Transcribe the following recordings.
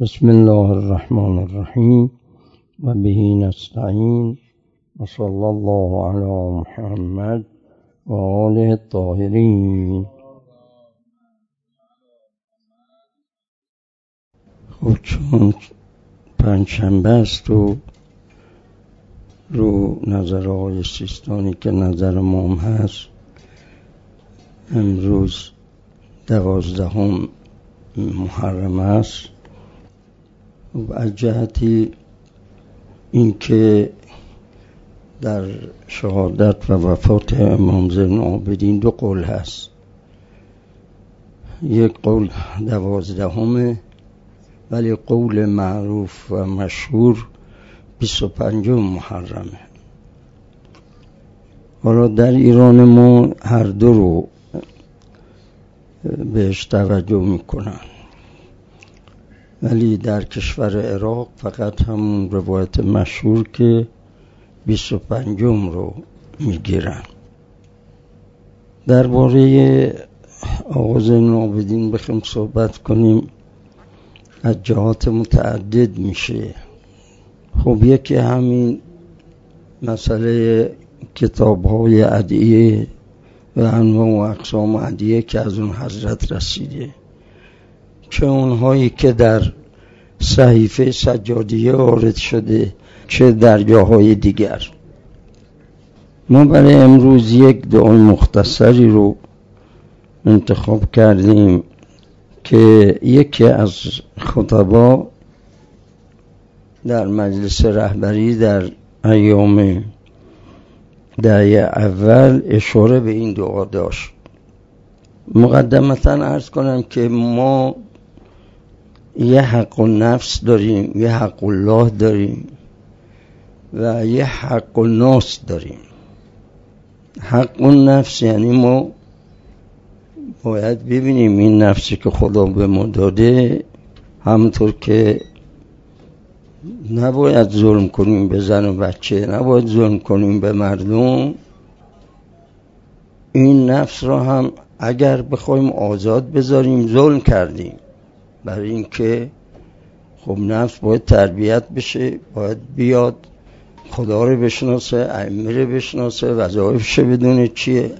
بسم الله الرحمن الرحیم و بهی نستعین و صلی الله علی محمد و آله الطاهرین خب چون پنجشنبه است و رو نظرهای سیستانی که نظر مام هست. امروز دوازدهم محرم است. از جهتی اینکه در شهادت و وفات امام زین عابدین دو قول هست. یک قول دوازدهمه ولی قول معروف و مشهور بیست و پنجم محرمه. حالا در ایران ما هر دو رو بهش توجه می‌کنن. ولی در کشور عراق فقط همون روایت مشهور که بیست و پنجم رو می‌گیرن. درباره آغاز نابدین بخیم صحبت کنیم. از جهات متعدد میشه. خب یکی همین مسئله کتاب های عدیه و انواع و اقسام عدیه که از اون حضرت رسیده. چه اونهایی که در صحیفه سجادیه وارد شده چه در جاهای دیگر. ما برای امروز یک دعای مختصری رو انتخاب کردیم که یکی از خطبا در مجلس رهبری در ایام دعی اول اشاره به این دعا داشت. مقدمتا ارز کنم که ما یه حق نفس داریم یه حق الله داریم و یه حق ناس داریم. حق نفس یعنی ما باید ببینیم این نفسی که خدا به ما داده همونطور که نباید ظلم کنیم به زن و بچه نباید ظلم کنیم به مردم. این نفس را هم اگر بخوایم آزاد بذاریم ظلم کردیم. برای اینکه خب نفس باید تربیت بشه باید بیاد خدا رو بشناسه ائمه رو بشناسه وظایفش بدونه چیه.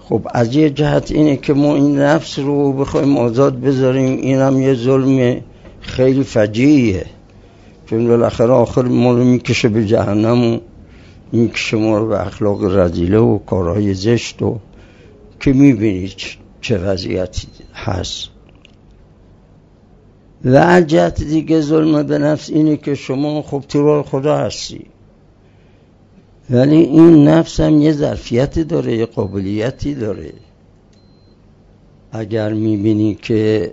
خب از یه جهت اینه که ما این نفس رو بخوایم آزاد بذاریم این هم یه ظلم خیلی فجیعیه. چون بالاخره آخر ما رو می‌کشه به جهنم و می‌کشه ما رو به اخلاق رزیله و کارهای زشت و که می‌بینید چه وضعیتی هست. و جهت دیگه ظلم به نفس اینه که شما خب تو خدا هستی. ولی این نفس هم یه ظرفیتی داره یه قابلیتی داره. اگر می‌بینی که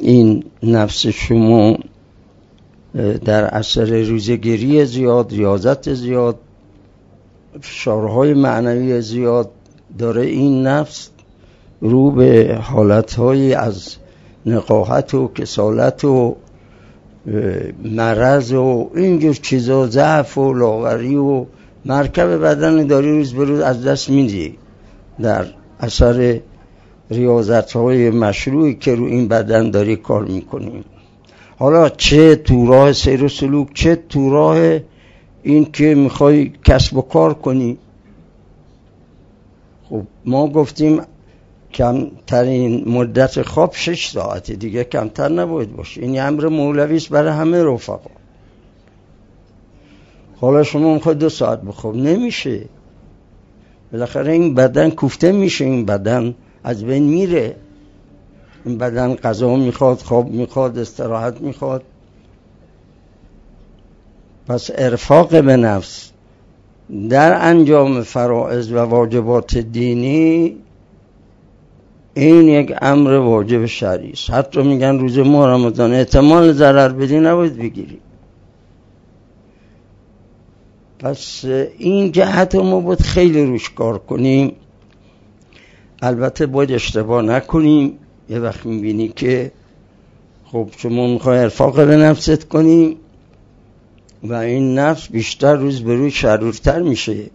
این نفس شما در اثر روزگیری زیاد ریاضت زیاد فشارهای معنوی زیاد داره این نفس رو به حالتهایی از نقاهت و کسالت و مرض و اینجور چیزا ضعف و لاغری و مرکب بدن داری روز به روز از دست میدی. در اثر ریاضت های مشروعی که رو این بدن داری کار می‌کنیم حالا چه تو راه سیر و سلوک چه تو راه این که می‌خوای کسب و کار کنی؟ خب ما گفتیم کمترین مدت خواب شش ساعته. دیگه کمتر نباید باشه. این امر مولوی است برای همه رفقا. حالا شما می‌خوای دو ساعت بخواب. نمیشه. بالاخره این بدن کوفته میشه. این بدن از بین میره. این بدن غذا می‌خواد خواب می‌خواد استراحت می‌خواد. پس ارفاق به نفس در انجام فرائض و واجبات دینی این یک امر واجب شرعی است. حتی میگن روز ما رمضان احتمال ضرر بدی نباید بگیری. پس این جهت ما باید خیلی روش کار کنیم. البته باید اشتباه نکنیم. یه وقت می‌بینی که خب شما می‌خوای ارفاق به نفست کنیم و این نفس بیشتر روز به روز شرورتر میشه.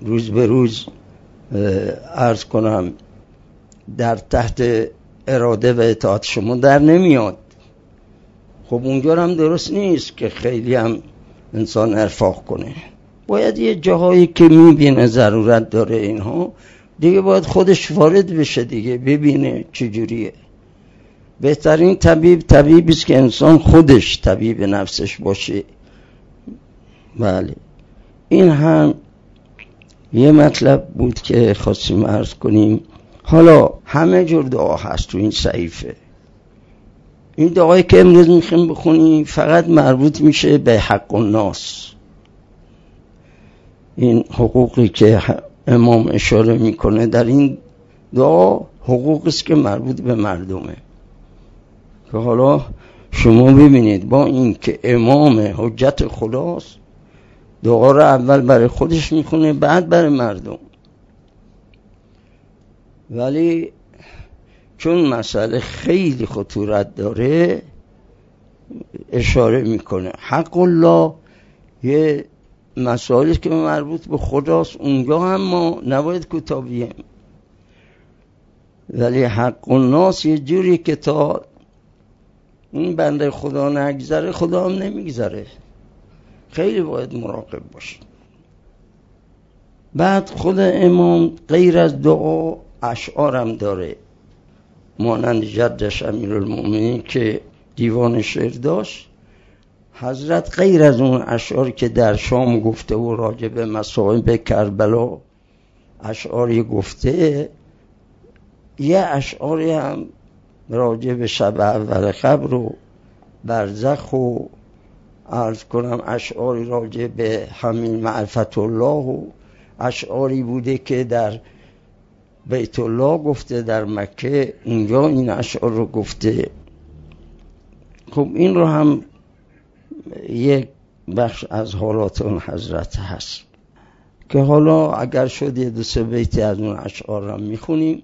روز به روز ارز کنم در تحت اراده و اطاعت شما در نمیاد. خب اونجا هم درست نیست که خیلی هم انسان ارفاق کنه. باید یه جاهایی که می‌بینه ضرورت داره اینها دیگه باید خودش وارد بشه دیگه ببینه چجوریه بهترین طبیب طبیبی است که انسان خودش طبیب نفسش باشه. بله. این هم یه مطلب بود که خواستیم عرض کنیم. حالا همه جور دعا هست تو این صحیفه. این دعایی که امروز می‌خوایم بخونیم فقط مربوط میشه به حق الناس این حقوقی که امام اشاره می‌کنه در این دعا حقوقی است که مربوط به مردمه. که حالا شما ببینید با اینکه امام حجت خداست دعا رو اول برای خودش می‌خونه بعد برای مردم. ولی چون مسئله خیلی خطورت داره اشاره می‌کنه. حق الله یه مسائلی که مربوط به خداست اونجا هم ما نباید کتابیم ولی حق الناس یه جوری که تا این بنده خدا نگذره خدا هم نمیگذره. خیلی باید مراقب باشیم. بعد خود امام غیر از دعا اشعارم داره. مانند جدش امیر المؤمنین که دیوان شعر داشت. حضرت غیر از اون اشعاری که در شام گفته و راجع به کربلا اشعاری گفته یه اشعاری هم راجع به شب اول خبر و برزخ و ارز کنم اشعاری راجع به همین معرفت الله و اشعاری بوده که در بیت الله گفته در مکه اینجا این اشعار رو گفته. خب این رو هم یک بخش از حالات اون حضرت هست. که حالا اگر شد یه دو سه بیتی از اون اشعار رو می‌خونیم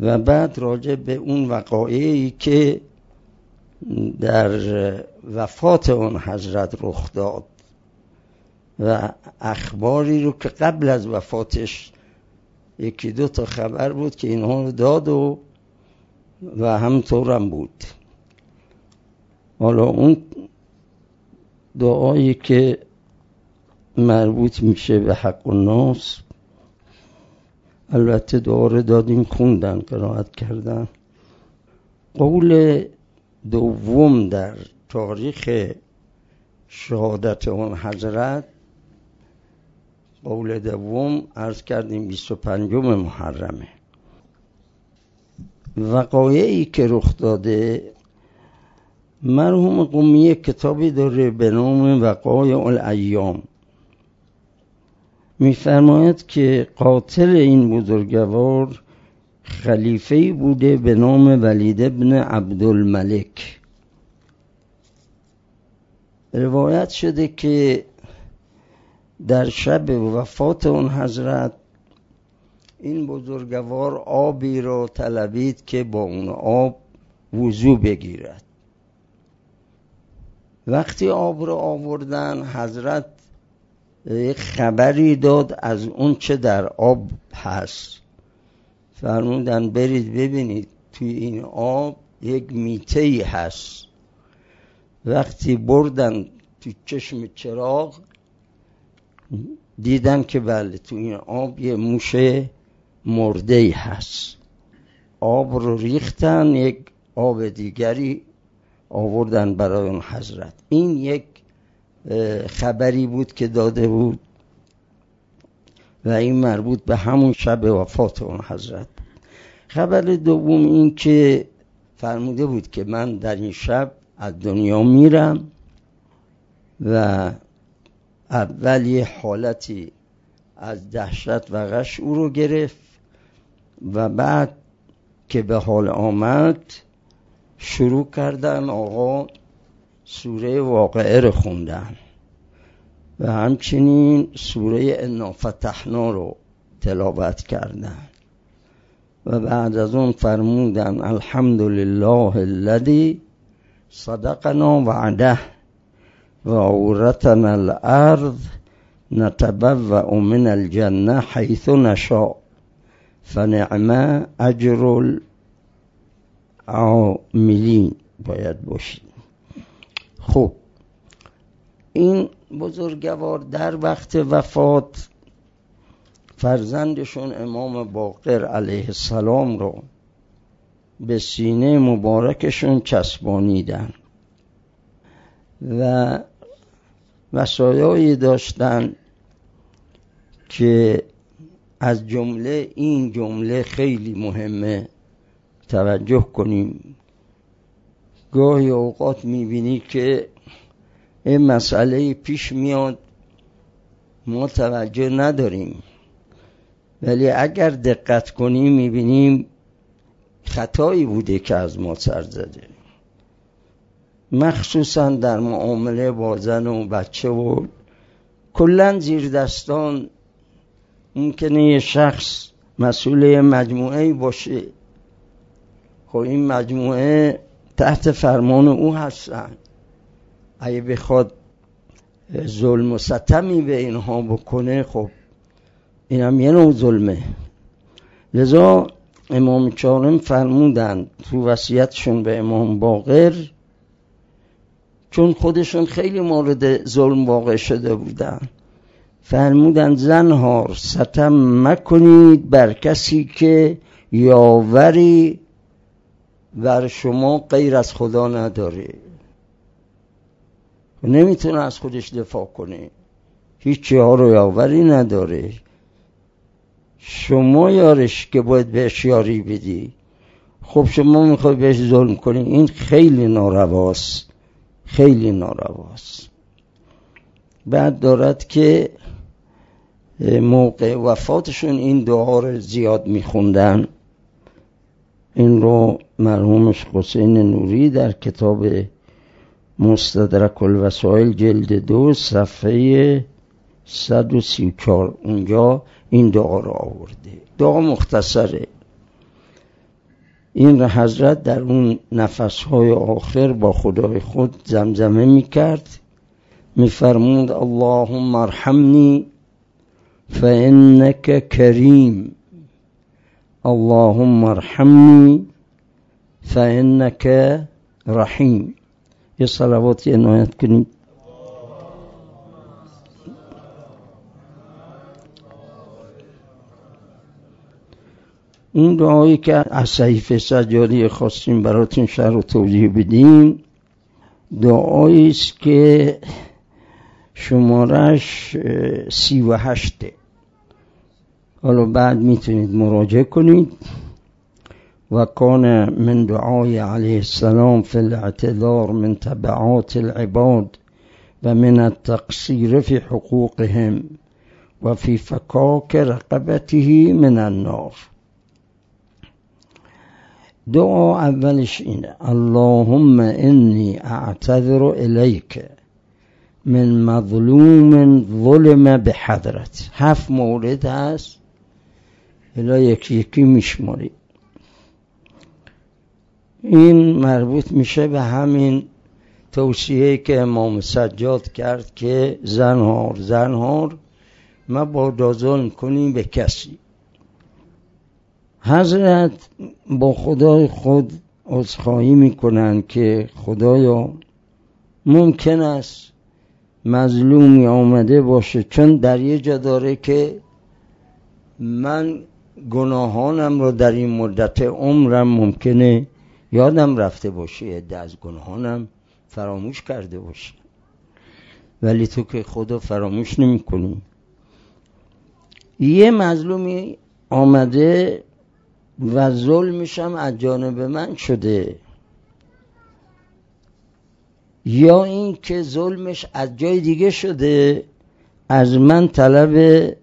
و بعد راجع به اون وقایعی که در وفات اون حضرت رخ داد و اخباری رو که قبل از وفاتش یکی دو تا خبر بود که اینها رو داد و و همطور هم بود. حالا اون دعایی که مربوط میشه به حق الناس البته دعا دادیم خوندن قرائت کردن. قول دوم در تاریخ شهادت اون حضرت قول دوم عرض کردیم 25 محرمه. وقایعی که رخ داده مرحوم قومی کتابی داره به نام وقایع الایام. میفرماید که قاتل این بزرگوار خلیفه بوده به نام ولید ابن عبدالملک. روایت شده که در شب وفات اون حضرت این بزرگوار آبی را طلبید که با اون آب وضو بگیرد. وقتی آب رو آوردن حضرت خبری داد از اون چه در آب هست. فرمودن برید ببینید توی این آب یک میته ای هست. وقتی بردن تو چشم چراغ دیدن که بله تو این آب یه موشه مرده ای هست. آب رو ریختن یک آب دیگری آوردن برای اون حضرت. این یک خبری بود که داده بود و این مربوط به همون شب وفات اون حضرت. خبر دوم این که فرموده بود که من در این شب از دنیا میرم و اول یه حالتی از دهشت و غش او رو گرفت و بعد که به حال آمد شروع کردن آقا سوره واقعه رو خوندن و همچنین سوره انا فتحنا رو تلاوت کردن و بعد از اون فرمودن الحمد لله الذي صدقنا وعده و اورتنا الارض نتبوأ من الجنه حيث نشاء. فنعم اجر عاملین باید باشید خب این بزرگوار در وقت وفات فرزندشون امام باقر علیه السلام رو به سینه مبارکشون چسبانیدن و وسایایی داشتن که از جمله این جمله خیلی مهمه. توجه کنیم. گاهی اوقات می‌بینی که این مسئله پیش میاد. ما توجه نداریم. ولی اگر دقت کنیم می‌بینیم خطایی بوده که از ما سر زده. مخصوصا در معامله با زن و بچه و کلا زیر دستان ممکنه یه شخص مسئول مجموعه باشه. خب این مجموعه تحت فرمان او هستن. اگه بخواد ظلم و ستمی به اینها بکنه خب اینم یه نوع ظلمه. لذا امام چارم فرمودن تو وصیتشون به امام باقر چون خودشون خیلی مورد ظلم واقع شده بودن. فرمودن زنهار ستم مکنید بر کسی که یاوری بر شما غیر از خدا نداره. نمی‌تونه از خودش دفاع کنه. هیچ ها رو یاوری نداره. شما یارش که باید بهش یاری بدی. خب شما می‌خوای بهش ظلم کنی. این خیلی نارواست. خیلی نارواست. بعد دارد که موقع وفاتشون این دعا رو زیاد میخوندن. این رو مرحومش حسین نوری در کتاب مستدرک الوسائل جلد دو صفحه 134 اونجا این دعا رو آورده. دعا مختصره. این حضرت در اون نفسهای آخر با خدای خود زمزمه می‌کرد. میفرمود اللهم ارحمنی فانك کریم. اللهم ارحمنی فانك رحیم. یه صلواتی عنایت کنید. این دعایی که از صحیفه سجادی خواستیم براتون شهر و توضیح بدیم دعایی است که شمارش سی و هشته حالا بعد می‌تونید مراجعه کنید. و کان من دعای علیه السلام فی الاعتذار من تبعات العباد و من التقصیر فی حقوقهم و فی فکاک رقبته من النار. دعا اولش اینه. اللهم انی اعتذر الیک من مظلوم ظلم به حضرت هفت مورد هست. الا یکی یکی میشماری. این مربوط میشه به همین توصیه که امام سجاد کرد که زنهار زنهار ما با ظلم کنیم به کسی. حضرت با خدای خود عذرخواهی می‌کنن که خدایا ممکن است مظلومی آمده باشه چون در یه جا داره که من گناهانم رو در این مدت عمرم ممکنه یادم رفته باشه عده از گناهانم فراموش کرده باشه. ولی تو که خدا فراموش نمی کنی یه مظلومی آمده و ظلمش هم از جانب من شده. یا این که ظلمش از جای دیگه شده از من طلب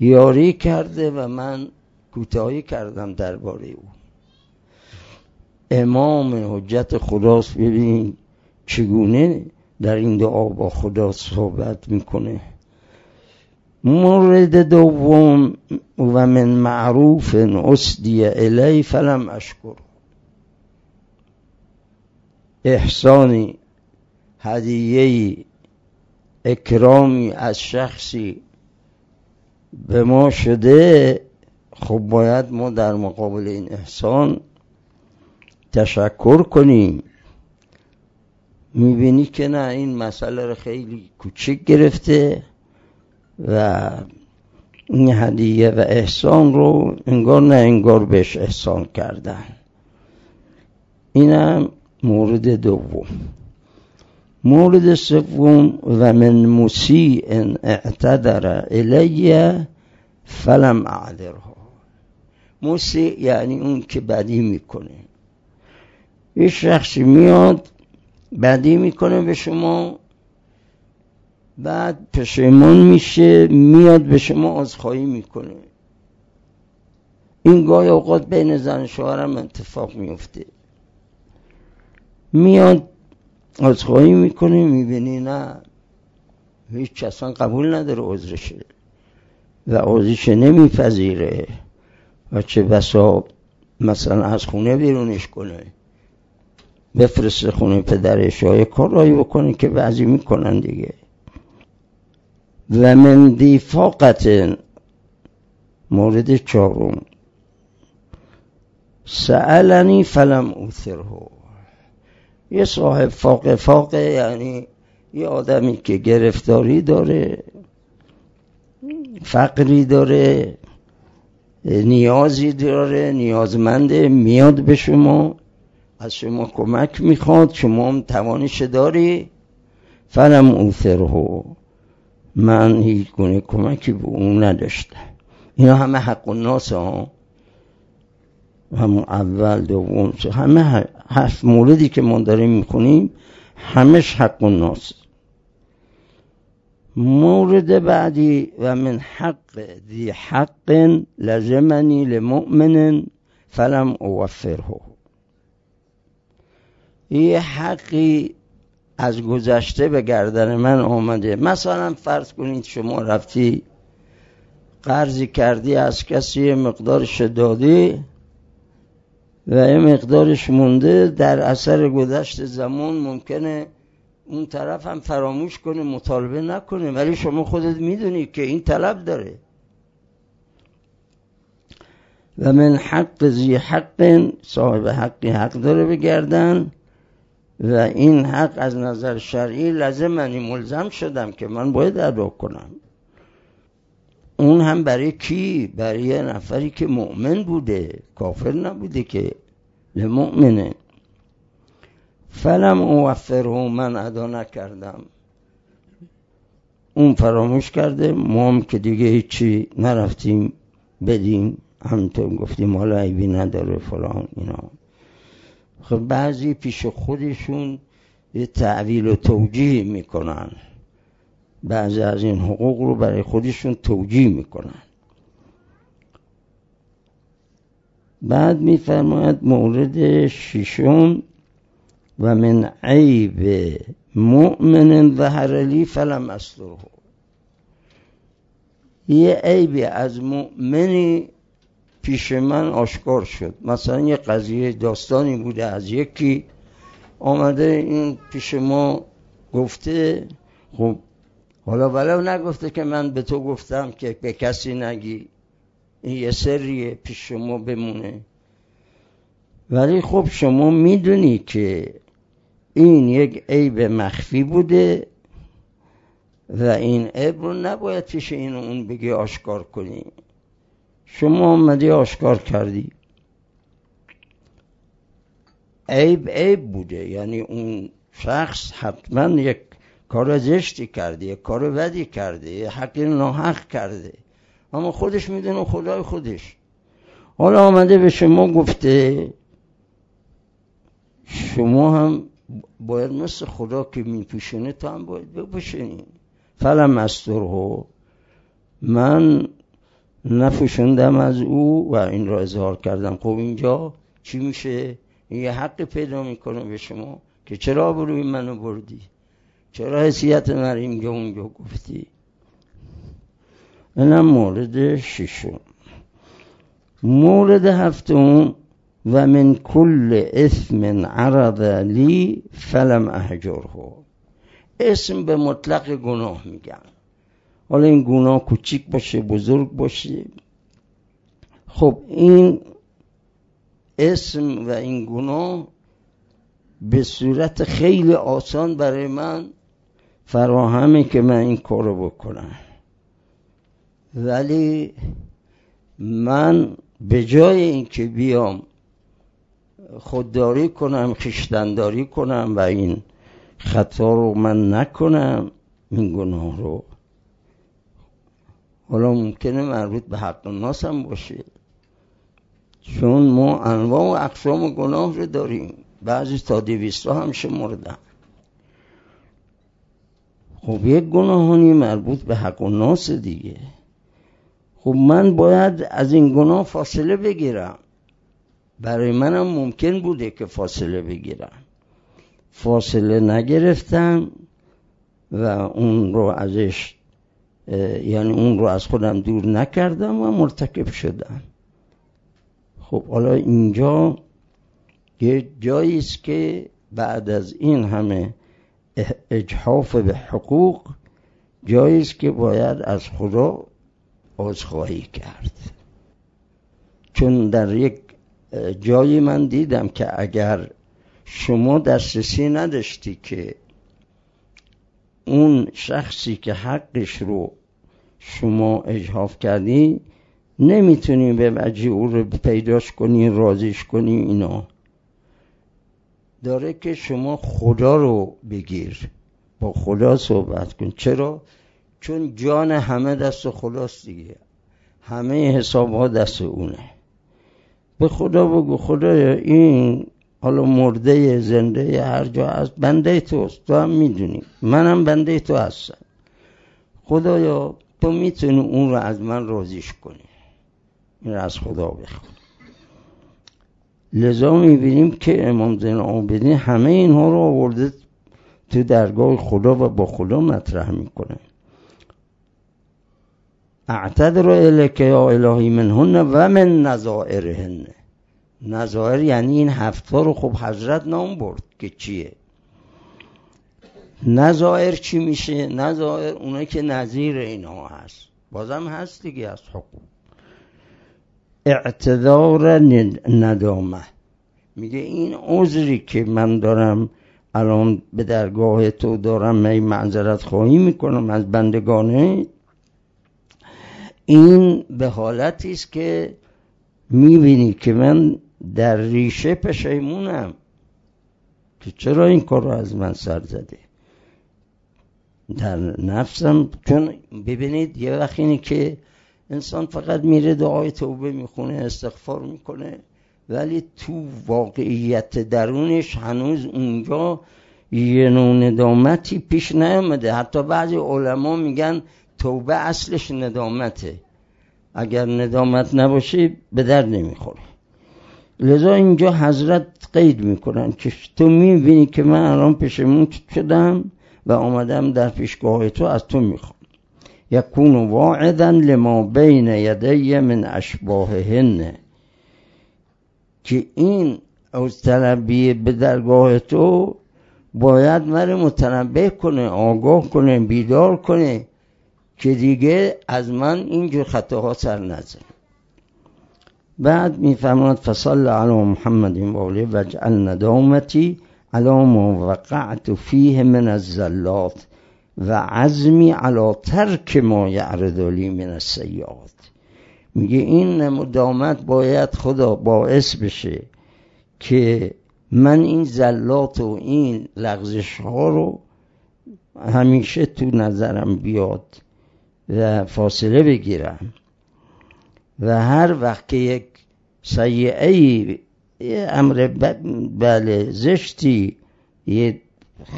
یاری کرده و من کوتاهی کردم درباره او. امام حجت خداست ببین چگونه در این دعا با خدا صحبت می‌کنه. مورد دوم و من معروف اسدی الی فلم اشکر. احسانی هدیه اکرامی از شخصی به ما شده خب باید ما در مقابل این احسان تشکر کنیم. می‌بینی که نه این مسئله رو خیلی کوچک گرفته. و این هدیه و احسان رو انگار نه انگار بهش احسان کردن. اینم مورد دوم. مورد سوم و من مسیء اعتذر الی فلم اعذرها مسیع یعنی اون که بدی می‌کنه. یه شخصی میاد بدی می‌کنه به شما بعد پشیمان میشه میاد به شما عذرخواهی می‌کنه. این گاهی اوقات بین زن شوهرم اتفاق میفته. میاد عذرخواهی می‌کنه می‌بینی نه. هیچ اصلا قبول نداره عذرشه. و عذرش نمیپذیره. و چه بسا مثلا از خونه بیرونش کنه. بفرسته خونه پدرش یا کارایی بکنه که بعضی می‌کنن دیگه. و من دیفاقت مورد چهارم. سألنی فلم اوثره. یه صاحب فاق فاقه یعنی یه آدمی که گرفتاری داره فقری داره نیازی داره نیازمنده میاد به شما از شما کمک می‌خواد شما هم توانش داری. فلم اوثره. من هیچ گونه کمکی به اون نداشته اینا همه حق و ناس ها. همون اول دوم همه هفت موردی که ما داریم می‌کنیم همش حق و ناس. مورد بعدی و من حق ذی حق لزمنی لمؤمن فلم اوفره یه حقی از گذشته به گردن من آمده مثلا فرض کنید شما رفتی قرضی کردی از کسی مقدارش دادی و یه مقدارش مونده در اثر گذشت زمان ممکنه اون طرف هم فراموش کنه مطالبه نکنه. ولی شما خودت می‌دونی که این طلب داره. و من حق زی حق صاحب حقی حق داره بگردن و این حق از نظر شرعی لازم منی ملزم شدم که من باید ادا کنم. اون هم برای کی؟ برای نفری که مؤمن بوده. کافر نبوده که لمؤمنه. فلم اوفره من ادا نکردم. اون فراموش کرده ما هم که دیگه هیچی نرفتیم بدیم. همینطور گفتیم حالا عیبی نداره فلان اینا. خب بعضی پیش خودشون یه تعویل و توجیه می‌کنن. بعضی از این حقوق رو برای خودشون توجیه می‌کنن. بعد میفرماید مورد ششم و من عیب مؤمن ظهر لی فلم استره یه عیبی از مؤمنی پیش من آشکار شد. مثلا یه قضیه داستانی بوده از یکی. آمده این پیش ما گفته خب حالا ولو نگفته که من به تو گفتم که به کسی نگی. این یه سریه پیش شما بمونه. ولی خب شما می‌دونی که این یک عیب مخفی بوده و این عیب رو نباید پیش این اون بگی آشکار کنی. شما آمدی آشکار کردی. عیب عیب بوده. یعنی اون شخص حتما یک کار زشتی کرده یک کار بدی کرده حقی ناحق کرده. اما خودش می‌دونه خدای خودش. حالا آمده به شما گفته شما هم باید مثل خدا که میپوشونه تو هم باید بپوشونی. فلم استره من نپوشندم از او و این را اظهار کردم. خب اینجا چی میشه؟ یه حق پیدا می‌کنه به شما که چرا بروی منو بردی؟ چرا حسیت من اینجا اونجا گفتی؟ اینم مورد ششم. مورد هفتم و من کل اسم عرض لی فلم احجره اسم به مطلق گناه میگن حالا این گناه کوچیک باشه بزرگ باشه. خب این اسم و این گناه به صورت خیلی آسان برای من فراهمه که من این کارو بکنم. ولی من به جای اینکه بیام خودداری کنم خشتنداری کنم و این خطا رو من نکنم این گناه رو حالا ممکنه مربوط به حق الناس هم باشه. چون ما انواع و اقسام گناه رو داریم. بعضی تا دویست هم شمردن. خب یک گناهانی مربوط به حق الناس دیگه. خب من باید از این گناه فاصله بگیرم. برای منم ممکن بوده که فاصله بگیرم. فاصله نگرفتم و اون رو ازش یعنی اون رو از خودم دور نکردم و مرتکب شدم. خب حالا اینجا یه جایی است که بعد از این همه اجحاف به حقوق جایی است که باید از خدا عذرخواهی کرد. چون در یک جایی من دیدم که اگر شما دسترسی نداشتی که اون شخصی که حقش رو شما اجحاف کردی نمی‌تونی به وجه او رو پیداش کنی رازیش کنی اینا. داره که شما خدا رو بگیر. با خدا صحبت کن. چرا؟ چون جان همه دست خداست دیگه. همه حساب ها دست اونه. به خدا بگو خدایا این حالا مرده زنده هر جا هست بنده توست تو هم می‌دونی. منم بنده تو هستم. خدایا تو می‌تونی اون رو از من راضیش کنی. این رو از خدا بخون. لذا می‌بینیم که امام زین عابدین همه اینها رو آورده تو درگاه خدا و با خدا مطرح می‌کنه. اعتذر الیک یا الهی منهن و من نظائرهن. نظائر یعنی این هفتا رو خب حضرت نام برد که چیه؟ نظائر چی میشه؟ نظائر اونه که نظیر اینها هست. بازم هست دیگه از حقوق. اعتذار ندامه. میگه این عذری که من دارم الان به درگاه تو دارم می معذرت خواهی می‌کنم از بندگانه. این به حالتی است که می‌بینی که من در ریشه پشیمونم. که چرا این کار رو از من سر زده؟ در نفسم چون ببینید یه وقت اینه که انسان فقط میره دعای توبه می‌خونه استغفار می‌کنه ولی تو واقعیت درونش هنوز اونجا یه نوع ندامتی پیش نیامده. حتی بعضی علما میگن توبه اصلش ندامته. اگر ندامت نباشه به در نمی‌خوره. لذا اینجا حضرت قید می‌کنن که تو می‌بینی که من الان پشمون شدم و آمدم در پیشگاه تو از تو می‌خوام. یکون واعدا لما بین یدی من اشباههن. که این از طلبی به درگاه تو باید مرا متنبه کنه آگاه کنه بیدار کنه که دیگه از من اینجور خطاها سر نزن بعد میفرماد فصل علی محمد و وجعل ندامتی علی وقعت فیه من الزلات و عزمی علی ترک ما یعرض لی من السیئات. میگه این ندامت باید خدا باعث بشه که من این زلات و این لغزش ها رو همیشه تو نظرم بیاد و فاصله بگیرم. و هر وقت که یک سیعه امر بله زشتی یه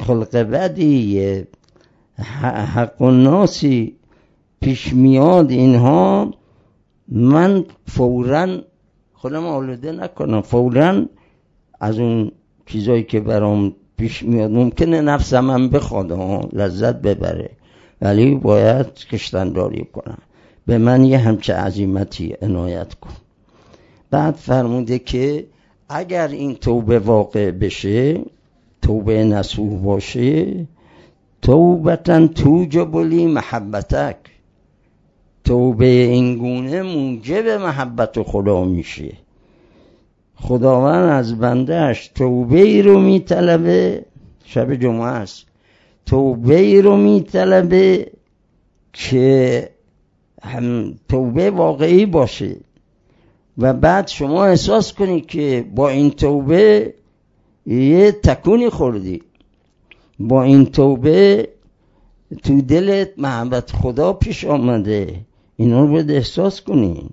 خلق بدی یه حق و ناسی پیش میاد اینها من فورا خودم آلوده نکنم فورا از اون چیزایی که برام پیش میاد ممکنه نفسم هم بخواد لذت ببره ولی باید کشتنداری کنم. به من یه همچه عظیمتی عنایت کن. بعد فرموده که اگر این توبه واقع بشه توبه نسوح باشه توبتا توجبلی محبتک. توبه این گونه موجب محبت خدا میشه. خداوند از بندهش توبه ای رو میطلبه. شب جمعه است. توبه ای رو میطلبه که هم توبه واقعی باشه. و بعد شما احساس کنید که با این توبه یه تکونی خوردی. با این توبه تو دلت محبت خدا پیش آمده. اینا رو باید احساس کنی.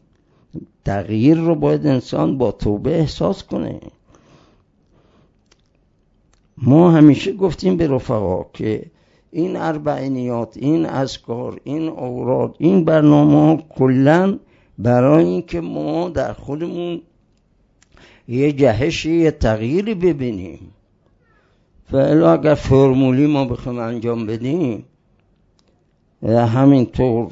تغییر رو باید انسان با توبه احساس کنه. ما همیشه گفتیم به رفقا که این اربعینیات این اسکار این اوراد این برنامه کلا برای اینکه ما در خودمون یه جهشی یه تغییری ببینیم. و اگر فرمولی ما بخوایم انجام بدیم همینطور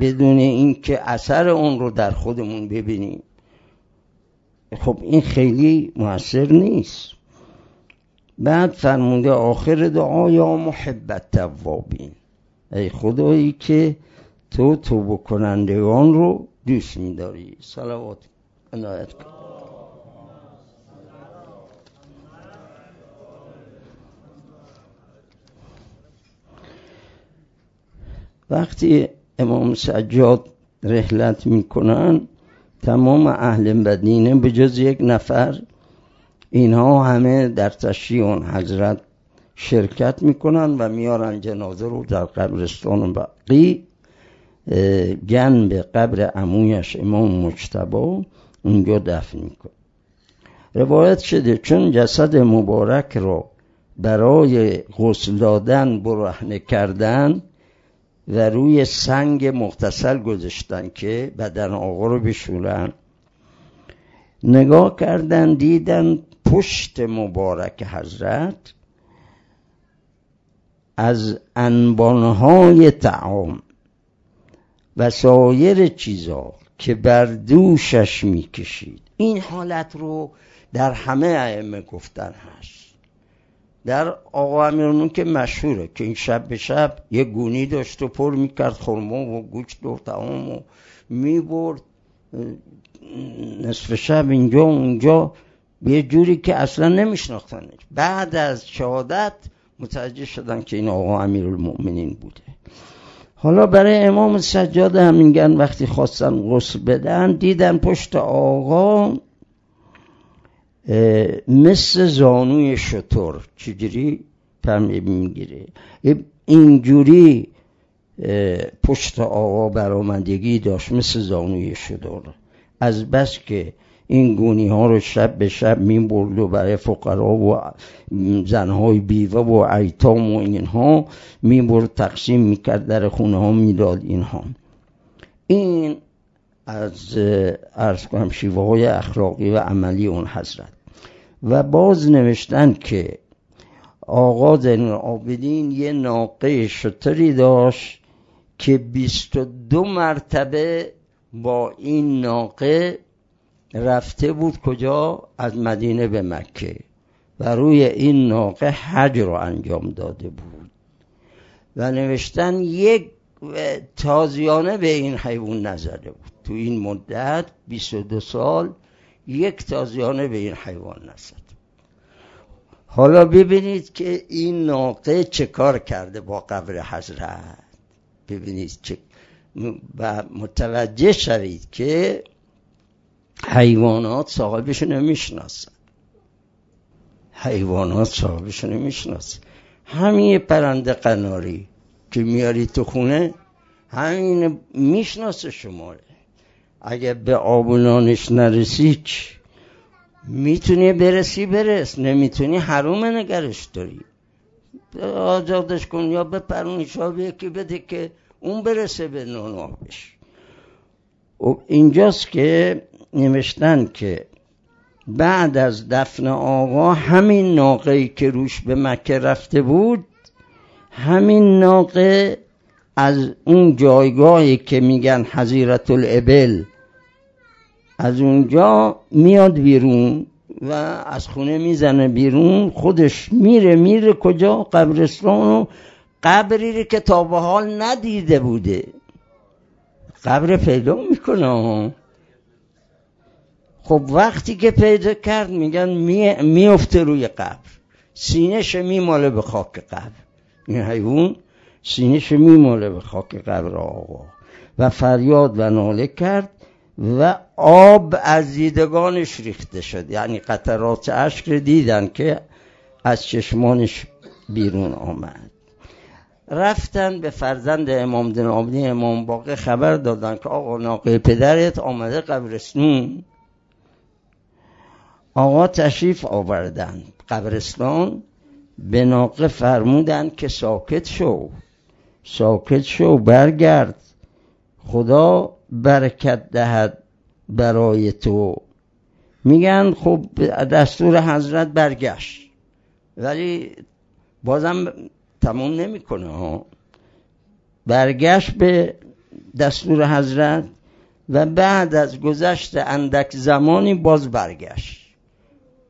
بدون اینکه اثر اون رو در خودمون ببینیم خب این خیلی موثر نیست. بعد فرمونده آخر دعا یا محبت توابین. ای خدایی که تو توبه کنندگان رو دوست میداری. صلوات عنایت کن. وقتی امام سجاد رحلت می‌کنن تمام اهل مدینه به جز یک نفر اینها همه در تشییع اون حضرت شرکت می‌کنن و میارن جنازه رو در قبرستان بقی جنب قبر عمویش امام مجتبا اونجا دفن میکن روایت شده چون جسد مبارک را برای غسل دادن برهنه کردن و روی سنگ مختصل گذاشتن که بدن آقا رو بشورن نگاه کردن دیدن پشت مبارک حضرت از انبانهای تعام و سایر چیزا که بر دوشش می‌کشید. این حالت رو در همه ائمه گفتن هست. در آقا امیرانون که مشهوره که این شب به شب یه گونی داشت و پر می‌کرد خرما و گوشت و تمام و می‌برد. نصف شب اینجا اونجا. یه جوری که اصلا نمیشناختنش بعد از شهادت متوجه شدن که این آقا المؤمنین بوده. حالا برای امام سجاد همینگن وقتی خواستن غسل بدن دیدن پشت آقا مثل زانوی شطور چجوری؟ تمیب می‌گیره. اینجوری پشت آقا برآمدگی داشت مثل زانوی شطور از بس که این گونی ها رو شب به شب برد و برای فقرا و زنهای بیوه و ایتام و اینها برد تقسیم می‌کرد در خونه ها می‌داد اینها. این از ارز کنم شیوه های اخلاقی و عملی اون حضرت. و باز نوشتن که آقا زین العابدین یه ناقه شتری داشت که بیست و دو مرتبه با این ناقه رفته بود کجا؟ از مدینه به مکه. و روی این ناقه حج رو انجام داده بود. و نوشتن یک تازیانه به این حیوان نزده بود. تو این مدت 22 سال یک تازیانه به این حیوان نزد. حالا ببینید که این ناقه چه کار کرده با قبر حضرت. ببینید چه و متوجه شوید که حیوانات صاحبشون نمی‌شناسن. حیوانات صاحبشون نمی‌شناسن. همین پرنده قناری که میاری تو خونه همین می‌شناسه شما. اگه به آبونانش نرسی می‌تونی برسی برس. نمی‌تونی حروم نگرش داری. آزادش کن یا به پرونش یکی بده که اون برسه به نونابش اینجاست که نوشتن که بعد از دفن آقا همین ناقه که روش به مکه رفته بود همین ناقه از اون جایگاهی که میگن حضیرت الابل از اونجا میاد بیرون و از خونه می‌زنه بیرون خودش میره میره کجا؟ قبرستان و قبری که تا به حال ندیده بوده. قبر پیدا می‌کنه. خب وقتی که پیدا کرد میگن میفته روی قبر. سینهش میماله به خاک قبر. این حیوان سینهش میماله به خاک قبر آقا. و فریاد و ناله کرد و آب از دیدگانش ریخته شد. یعنی قطرات اشک دیدن که از چشمانش بیرون آمد. رفتن به فرزند امام دین امام باقی خبر دادن که آقا ناقه پدرت آمده قبرستون. آقا تشریف آوردن. قبرستان به ناقه فرمودن که ساکت شو. ساکت شو برگرد. خدا برکت دهد برای تو. میگن خب دستور حضرت برگشت. ولی بازم تموم نمی‌کنه ها. برگشت به دستور حضرت و بعد از گذشت اندک زمانی باز برگشت.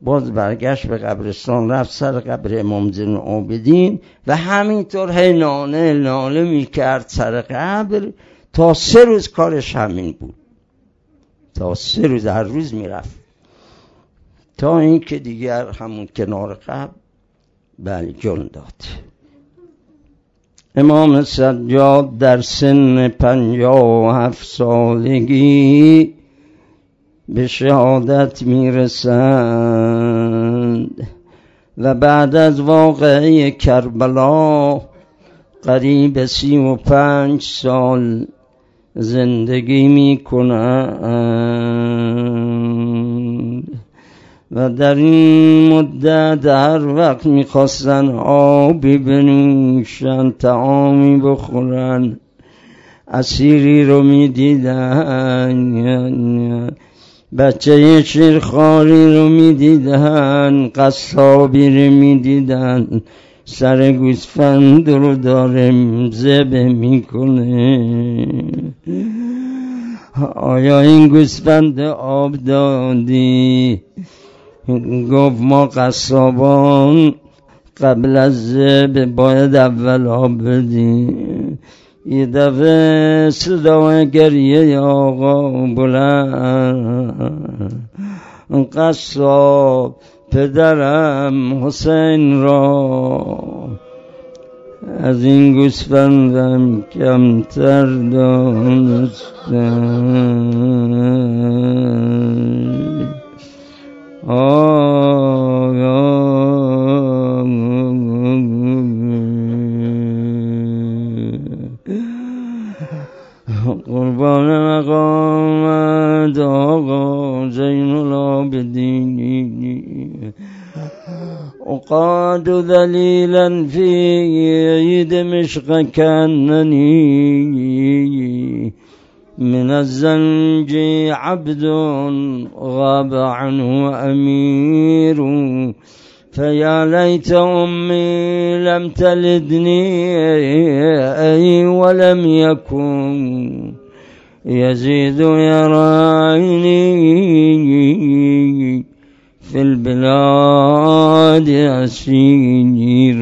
باز برگشت به قبرستان رفت سر قبر امام زین عابدین و همینطور هی ناله ناله می‌کرد سر قبر تا سه روز کارش همین بود. تا سه روز هر روز می‌رفت. تا اینکه دیگر همون کنار قبر بله جون داد. امام سجاد در سن پنجاه و هفت سالگی به شهادت می‌رسند. و بعد از واقعه کربلا قریب سی و پنج سال زندگی می و در این مدت هر وقت می‌خواستن آبی بنوشن تعامی بخورن اسیری رو می‌دیدن. بچه شیرخاری رو می‌دیدن قصابی رو می‌دیدن. سر گوسفند رو داره زبه می‌کنه. آیا این گوسفند آب دادی؟ گفت ما قصابان قبل از زب باید اول آب بدیم. یه دفعه صدا گریه آقا بلند قصاب پدرم حسین را. از این گوسفندم کمتر دانستم قربان مقامت آقا زین العابدین أقاد ذليلا في دمشق كأنني. من الزنج عبد غاب عنه أمير. فيا ليت أمي لم تلدني أي ولم يكن. يزيد يراني في البلاد أسير.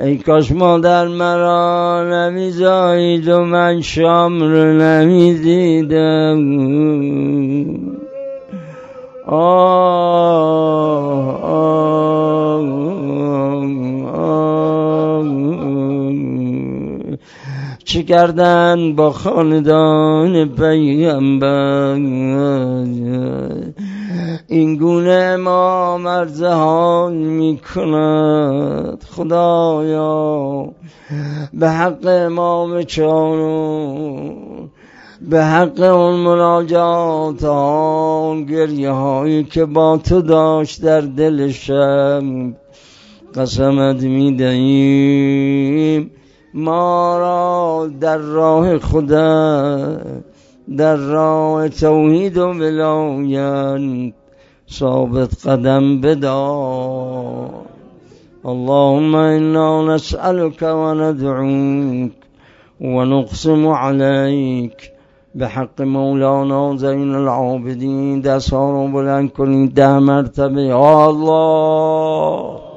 ای کاش مادر مرا نمیزایید و من شام رو نمیدیدم آه آه. چه کردن با خاندان پیغمبر؟ این گونه ما مرزهان می کند خدایا. به حق امام چانو به حق اون مناجات ها گریه هایی که با تو داشت در دلشم قسمت می دهیم ما را در راه خدا در راه توحید و ولایت ثابت قدم بدا. اللهم إنا نسألك وندعوك ونقسم عليك بحق مولانا زين العابدين ها رو بلند کنید ده مرتبه. الله.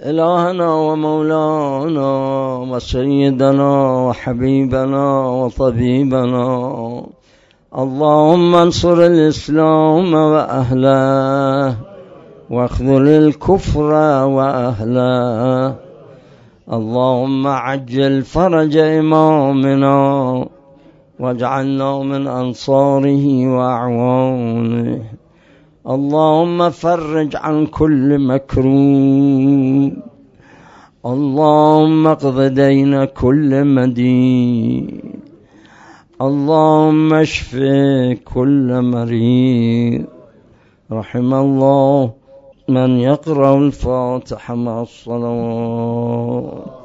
إلهنا ومولانا وسيدنا وحبيبنا وطبيبنا. اللهم انصر الإسلام وأهله واخذل الكفر وأهله. اللهم عجل فرج إمامنا واجعلنا من أنصاره وأعوانه. اللهم فرج عن كل مكروب اللهم اقض دين كل مدين اللهم اشف كل مريض. رحم الله من يقرأ الفاتحة مع الصلوات.